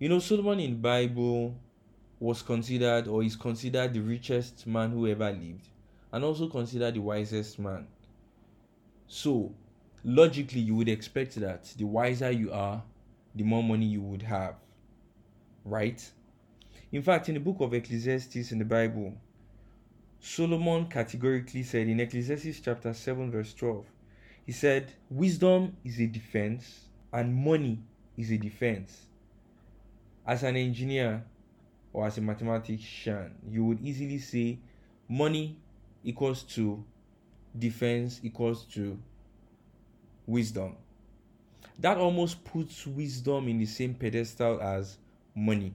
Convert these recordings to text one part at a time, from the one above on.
You know, Solomon in Bible was considered or is considered the richest man who ever lived and also considered the wisest man. So, logically, you would expect that the wiser you are, the more money you would have. Right? In fact, in the book of Ecclesiastes in the Bible, Solomon categorically said in Ecclesiastes chapter 7, verse 12, he said, Wisdom is a defense and money is a defense. As an engineer or as a mathematician, you would easily say money equals to defense equals to wisdom. That almost puts wisdom in the same pedestal as money.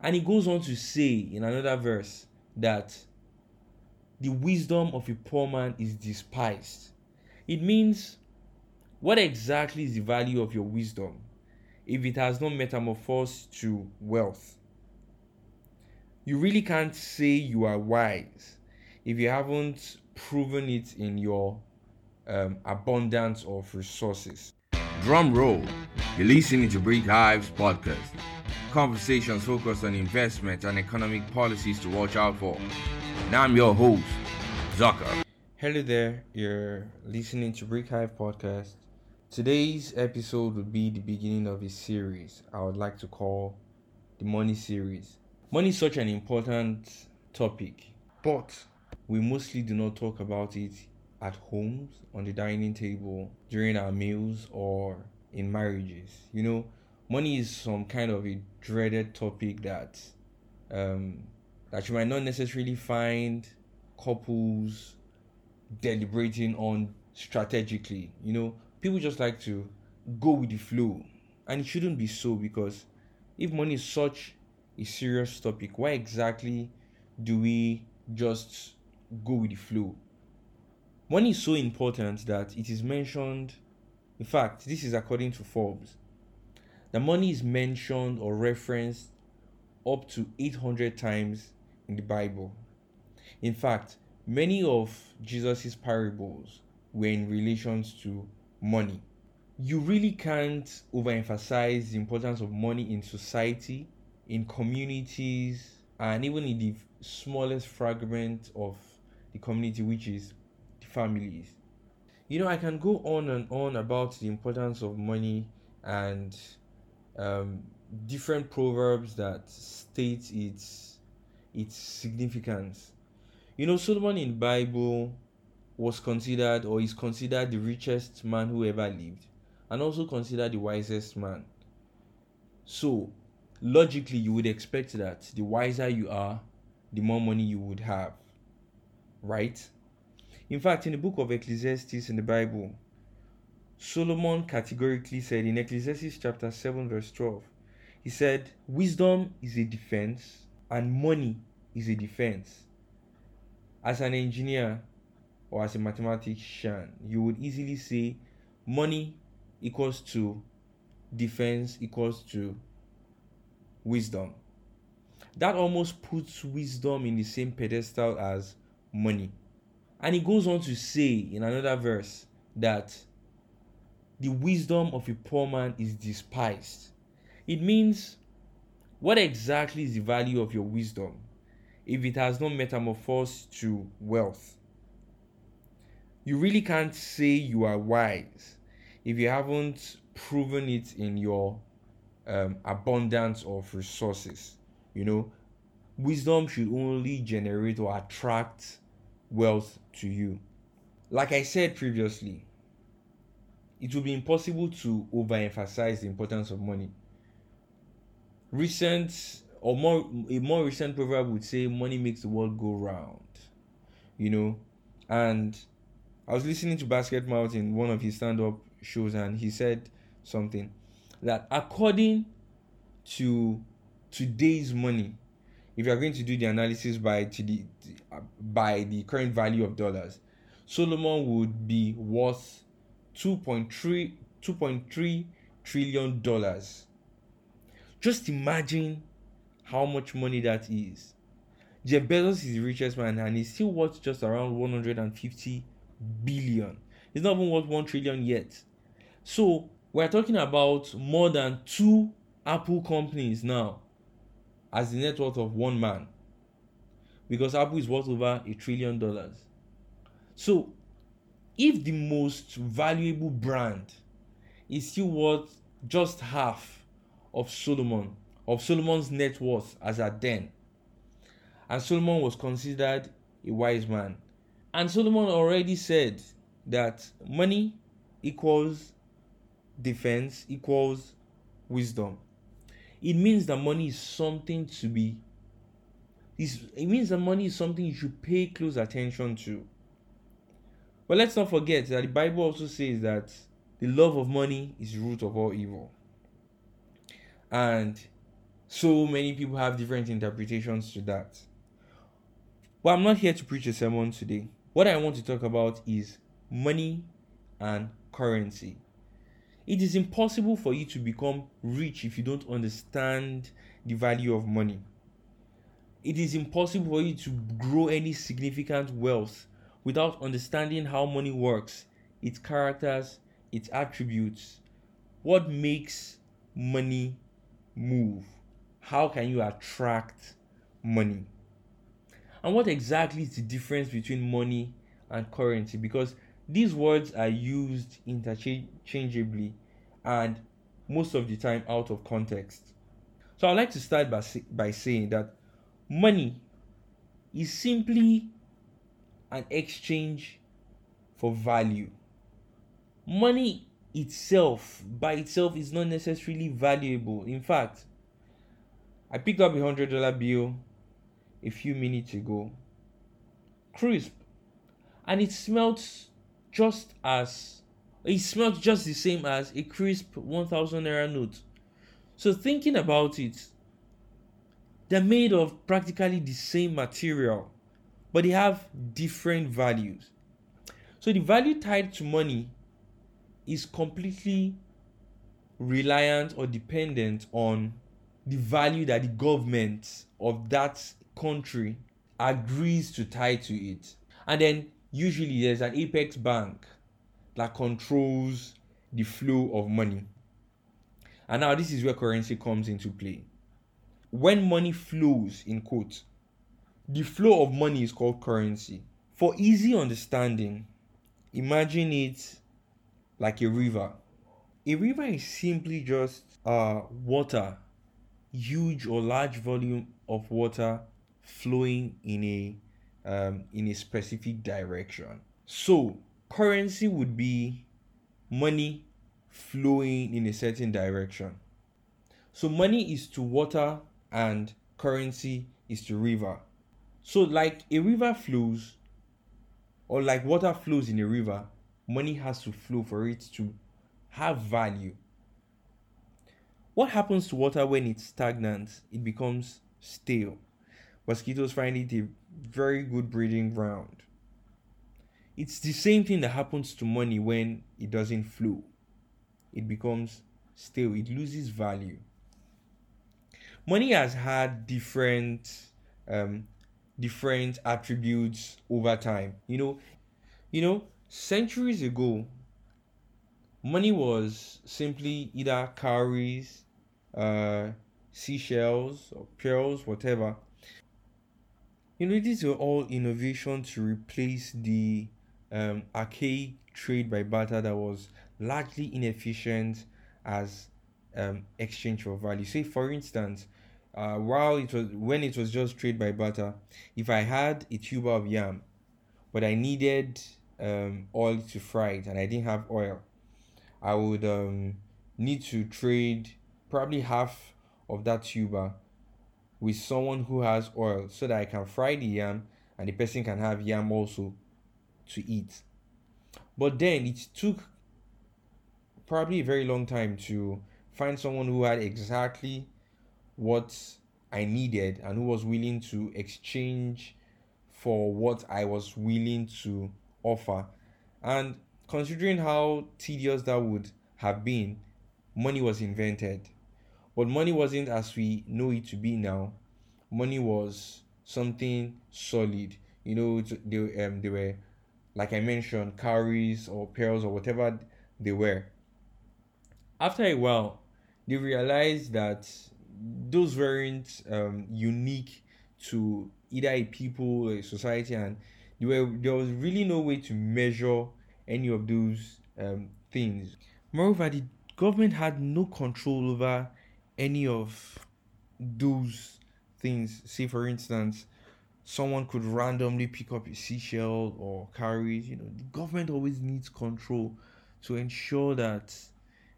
And he goes on to say in another verse that the wisdom of a poor man is despised. It means, what exactly is the value of your wisdom if it has not metamorphosed to wealth? You really can't say you are wise if you haven't proven it in your um, abundance of resources. Drum roll. You're listening to Brick Hives podcast. Conversations focused on investment and economic policies to watch out for. Now I'm your host, Zucker. Hello there, you're listening to Brick Hive Podcast. Today's episode will be the beginning of a series I would like to call the Money Series. Money is such an important topic, but we mostly do not talk about it at homes, on the dining table, during our meals, or in marriages. You know, money is some kind of a dreaded topic that um, that you might not necessarily find couples deliberating on strategically. You know, people just like to go with the flow, and it shouldn't be so because if money is such a serious topic, why exactly do we just go with the flow? Money is so important that it is mentioned. In fact, this is according to Forbes. The money is mentioned or referenced up to 800 times in the Bible. In fact, many of Jesus' parables were in relations to money. You really can't overemphasize the importance of money in society, in communities, and even in the smallest fragment of the community, which is the families. You know, I can go on and on about the importance of money and um, different proverbs that state its its significance. You know, Solomon in Bible was considered or is considered the richest man who ever lived and also considered the wisest man. So, logically, you would expect that the wiser you are, the more money you would have. Right? In fact, in the book of Ecclesiastes in the Bible, Solomon categorically said in Ecclesiastes chapter 7, verse 12, he said, Wisdom is a defense and money is a defense. As an engineer or as a mathematician, you would easily say money equals to defense equals to wisdom. That almost puts wisdom in the same pedestal as money. And he goes on to say in another verse that the wisdom of a poor man is despised. It means, what exactly is the value of your wisdom if it has not metamorphosed to wealth? You really can't say you are wise if you haven't proven it in your um, abundance of resources. You know, wisdom should only generate or attract wealth to you. Like I said previously, it would be impossible to overemphasize the importance of money. Recent or more a more recent proverb would say money makes the world go round. You know, and I was listening to Basketmouth in one of his stand-up shows and he said something that according to today's money, if you are going to do the analysis by to the by the current value of dollars, Solomon would be worth 2.3 2.3 trillion dollars. Just imagine how much money that is. Jeff Bezos is the richest man and he's still worth just around 150 billion. It's not even worth 1 trillion yet. So we're talking about more than two Apple companies now as the net worth of one man because Apple is worth over a trillion dollars. So, if the most valuable brand is still worth just half of Solomon, of Solomon's net worth as at then, and Solomon was considered a wise man, and Solomon already said that money equals defense equals wisdom. It means that money is something to be. it means that money is something you should pay close attention to. But let's not forget that the Bible also says that the love of money is root of all evil. And so many people have different interpretations to that. But I'm not here to preach a sermon today. What I want to talk about is money and currency. It is impossible for you to become rich if you don't understand the value of money. It is impossible for you to grow any significant wealth without understanding how money works, its characters, its attributes, what makes money move, how can you attract money, and what exactly is the difference between money and currency because these words are used interchangeably and most of the time out of context. So I'd like to start by, by saying that money is simply an exchange for value. Money itself, by itself, is not necessarily valuable. In fact, I picked up a hundred dollar bill a few minutes ago, crisp, and it smelled just as it smelled just the same as a crisp 1000 naira note. So thinking about it, they're made of practically the same material, but they have different values. So the value tied to money is completely reliant or dependent on the value that the government of that country agrees to tie to it. And then usually there's an apex bank that controls the flow of money. And now this is where currency comes into play. When money flows, in quote, the flow of money is called currency. For easy understanding, imagine it like a river. A river is simply just uh, water, huge or large volume of water flowing in a um, in a specific direction. So currency would be money flowing in a certain direction. So money is to water and currency is to river. So like a river flows or like water flows in a river, money has to flow for it to have value. What happens to water when it's stagnant? It becomes stale. Mosquitoes find it a very good breeding ground. It's the same thing that happens to money when it doesn't flow. It becomes stale, it loses value. Money has had different um, different attributes over time. You know, you know, centuries ago, money was simply either cowries, uh, seashells, or pearls, whatever. You know, these are all innovation to replace the um, archaic trade by barter that was largely inefficient as um, exchange for value. Say, for instance, uh, while it was when it was just trade by barter, if I had a tuber of yam, but I needed um, oil to fry it and I didn't have oil, I would um, need to trade probably half of that tuber with someone who has oil so that I can fry the yam and the person can have yam also to eat. But then it took probably a very long time to find someone who had exactly what I needed and who was willing to exchange for what I was willing to offer. And considering how tedious that would have been, money was invented. But money wasn't as we know it to be now. Money was something solid. You know, they, um, they were, like I mentioned, cowries or pearls or whatever they were. After a while, they realized that those weren't um, unique to either a people or a society, and there, were, there was really no way to measure any of those um, things. Moreover, the government had no control over any of those things. Say, for instance, someone could randomly pick up a seashell or cowry. You know, the government always needs control to ensure that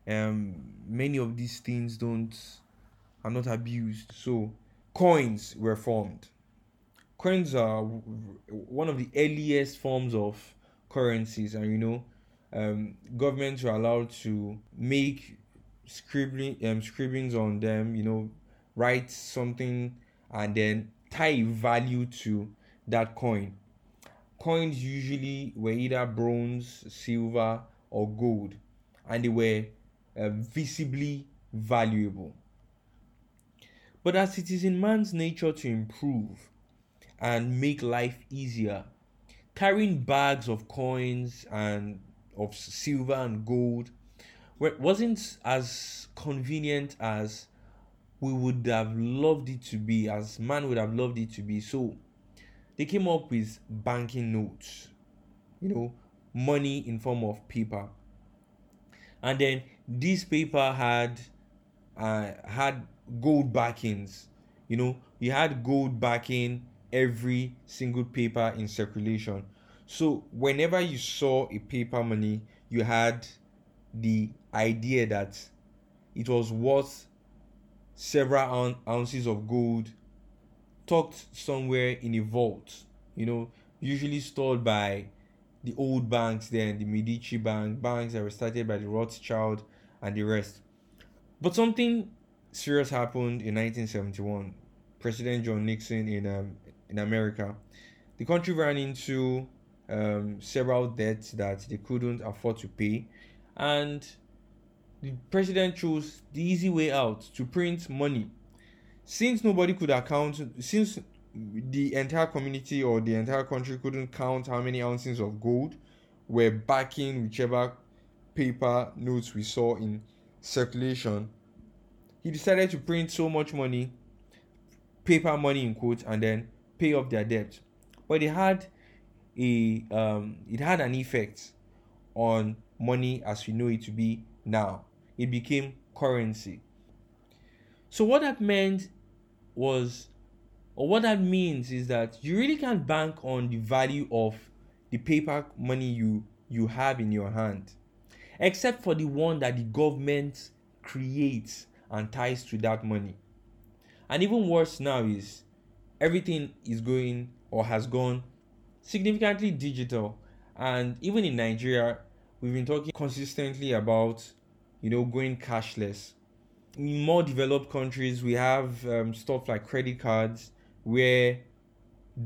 um, many of these things don't are not abused. So, coins were formed. Coins are one of the earliest forms of currencies, and you know, um, governments were allowed to make scribbling um, scribblings on them. You know, write something and then tie value to that coin. Coins usually were either bronze, silver, or gold, and they were uh, visibly valuable. But as it is in man's nature to improve and make life easier, carrying bags of coins and of silver and gold wasn't as convenient as we would have loved it to be, as man would have loved it to be. So they came up with banking notes, you know, money in form of paper. And then this paper had uh, had gold backings. You know, you had gold backing every single paper in circulation. So whenever you saw a paper money, you had the idea that it was worth several ounces of gold tucked somewhere in a vault, you know, usually stored by the old banks then, the Medici Bank, banks that were started by the Rothschild and the rest. But something serious happened in 1971. President John Nixon in um, in America, the country ran into um, several debts that they couldn't afford to pay, and the president chose the easy way out to print money. Since nobody could account, since the entire community or the entire country couldn't count how many ounces of gold were backing whichever paper notes we saw in circulation, he decided to print so much money, paper money in quotes, and then pay off their debt. But it had a um, it had an effect on money as we know it to be now. It became currency. So what that meant was or what that means is that you really can't bank on the value of the paper money you you have in your hand except for the one that the government creates and ties to that money and even worse now is everything is going or has gone significantly digital and even in nigeria we've been talking consistently about you know going cashless in more developed countries we have um, stuff like credit cards where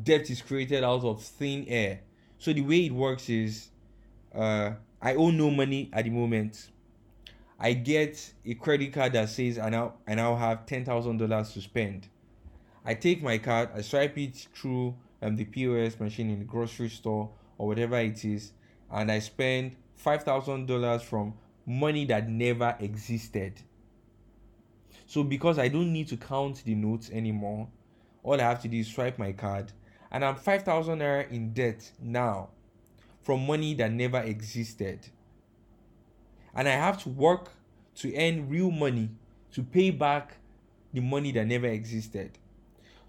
debt is created out of thin air. So the way it works is uh, I owe no money at the moment. I get a credit card that says I now I now have ten thousand dollars to spend. I take my card, I swipe it through um, the POS machine in the grocery store or whatever it is, and I spend five thousand dollars from money that never existed. So because I don't need to count the notes anymore, all I have to do is swipe my card, and I'm 5,000 naira in debt now from money that never existed. And I have to work to earn real money to pay back the money that never existed.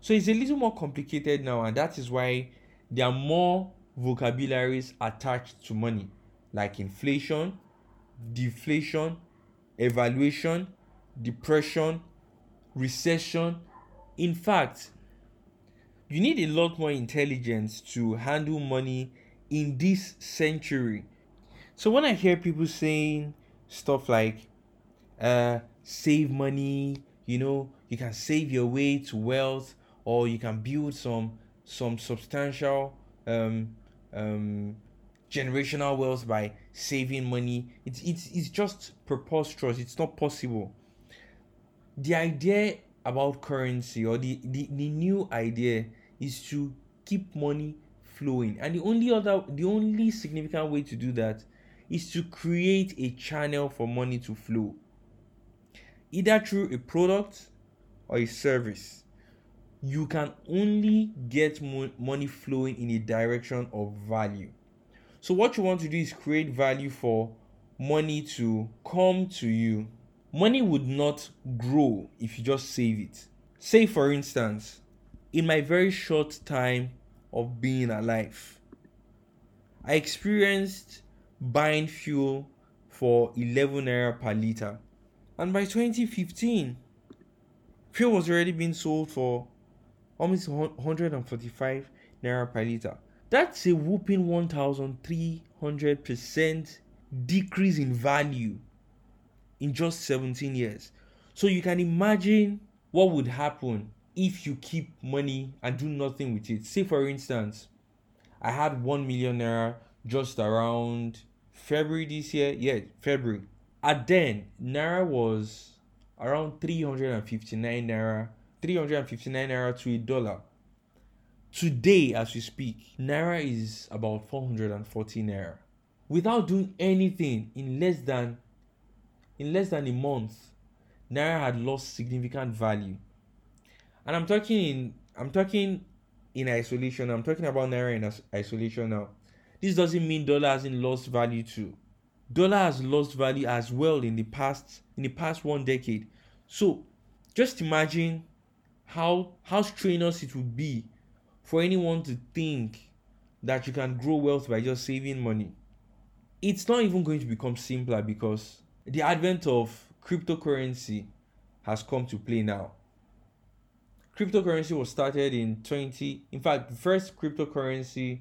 So it's a little more complicated now, and that is why there are more vocabularies attached to money, like inflation, deflation, evaluation, depression, recession. In fact, you need a lot more intelligence to handle money in this century. So when I hear people saying stuff like uh save money, you know, you can save your way to wealth or you can build some some substantial um um generational wealth by saving money. It's it's it's just preposterous. It's not possible. The idea about currency or the, the, the new idea is to keep money flowing and the only other the only significant way to do that is to create a channel for money to flow either through a product or a service. You can only get mo- money flowing in a direction of value. So, what you want to do is create value for money to come to you. Money would not grow if you just save it. Say, for instance, in my very short time of being alive, I experienced buying fuel for 11 naira per liter. And by 2015, fuel was already being sold for almost 145 naira per liter. That's a whooping 1300% decrease in value in just 17 years. So you can imagine what would happen if you keep money and do nothing with it. Say, for instance, I had 1 million naira just around February this year. Yeah, February. At then, naira was around 359 naira, 359 naira to a dollar. Today, as we speak, naira is about 440 naira. Without doing anything in less than in less than a month, naira had lost significant value. And I'm talking in I'm talking in isolation. I'm talking about naira in isolation now. This doesn't mean dollar hasn't lost value too. Dollar has lost value as well in the past in the past one decade. So just imagine how how strenuous it would be for anyone to think that you can grow wealth by just saving money. It's not even going to become simpler because the advent of cryptocurrency has come to play now. Cryptocurrency was started in 20 in fact the first cryptocurrency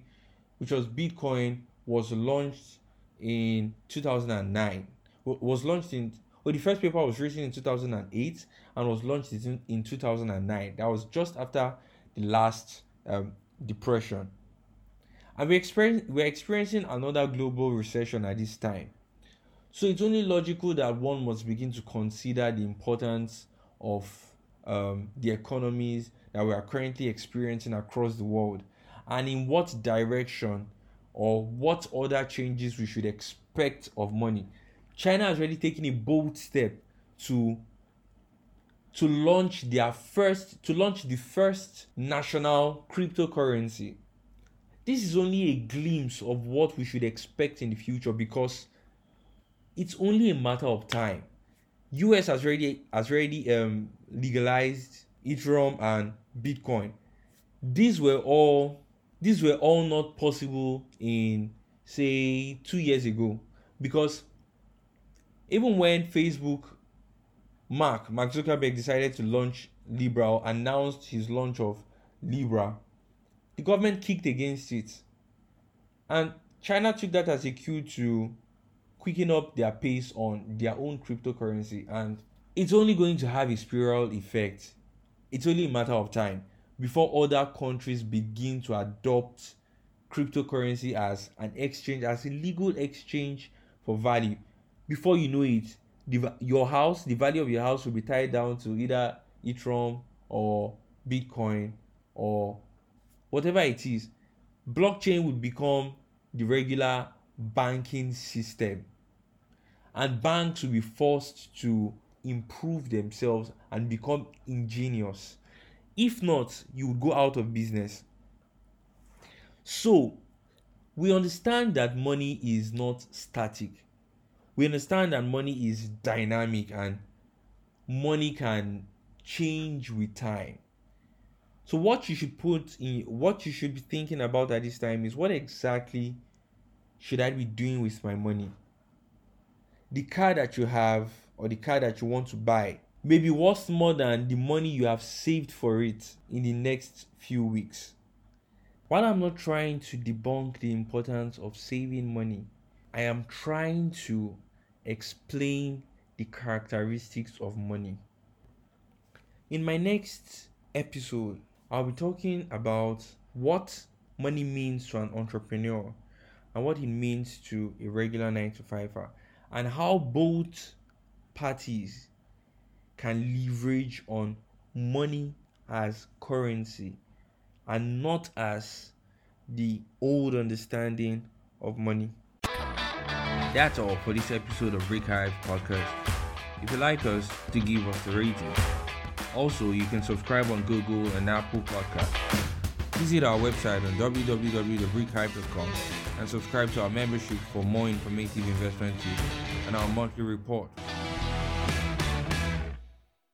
which was Bitcoin was launched in 2009 was launched in well the first paper was written in 2008 and was launched in, in 2009 that was just after the last um, depression and we experience, we're experiencing another global recession at this time so it's only logical that one must begin to consider the importance of um, the economies that we are currently experiencing across the world and in what direction or what other changes we should expect of money. China has already taken a bold step to to launch their first to launch the first national cryptocurrency. This is only a glimpse of what we should expect in the future because it's only a matter of time. US has already has already um, legalized Ethereum and Bitcoin. These were all these were all not possible in say two years ago because even when facebook mark mark zuckerberg decided to launch libra announced his launch of libra. The government kicked against it. And china took that as a cue to quicken up their pace on their own cryptocurrency. And it's only going to have a spiral effect. It's only a matter of time before other countries begin to adopt cryptocurrency as an exchange, as a legal exchange for value. Before you know it, the, your house, the value of your house will be tied down to either Ethereum or Bitcoin or whatever it is. Blockchain would become the regular banking system. And banks will be forced to improve themselves and become ingenious if not, you would go out of business. So, we understand that money is not static. We understand that money is dynamic and money can change with time. So, what you should put in, what you should be thinking about at this time is what exactly should I be doing with my money? The car that you have or the car that you want to buy may be worth more than the money you have saved for it in the next few weeks. While I'm not trying to debunk the importance of saving money, I am trying to explain the characteristics of money. In my next episode, I'll be talking about what money means to an entrepreneur and what it means to a regular 9 to 5er and how both parties can leverage on money as currency and not as the old understanding of money. That's all for this episode of Brick Hive Podcast. if you like us, to give us a rating. Also, you can subscribe on Google and Apple Podcasts. Visit our website on www.thebrickhype.com and subscribe to our membership for more informative investment tips and our monthly report.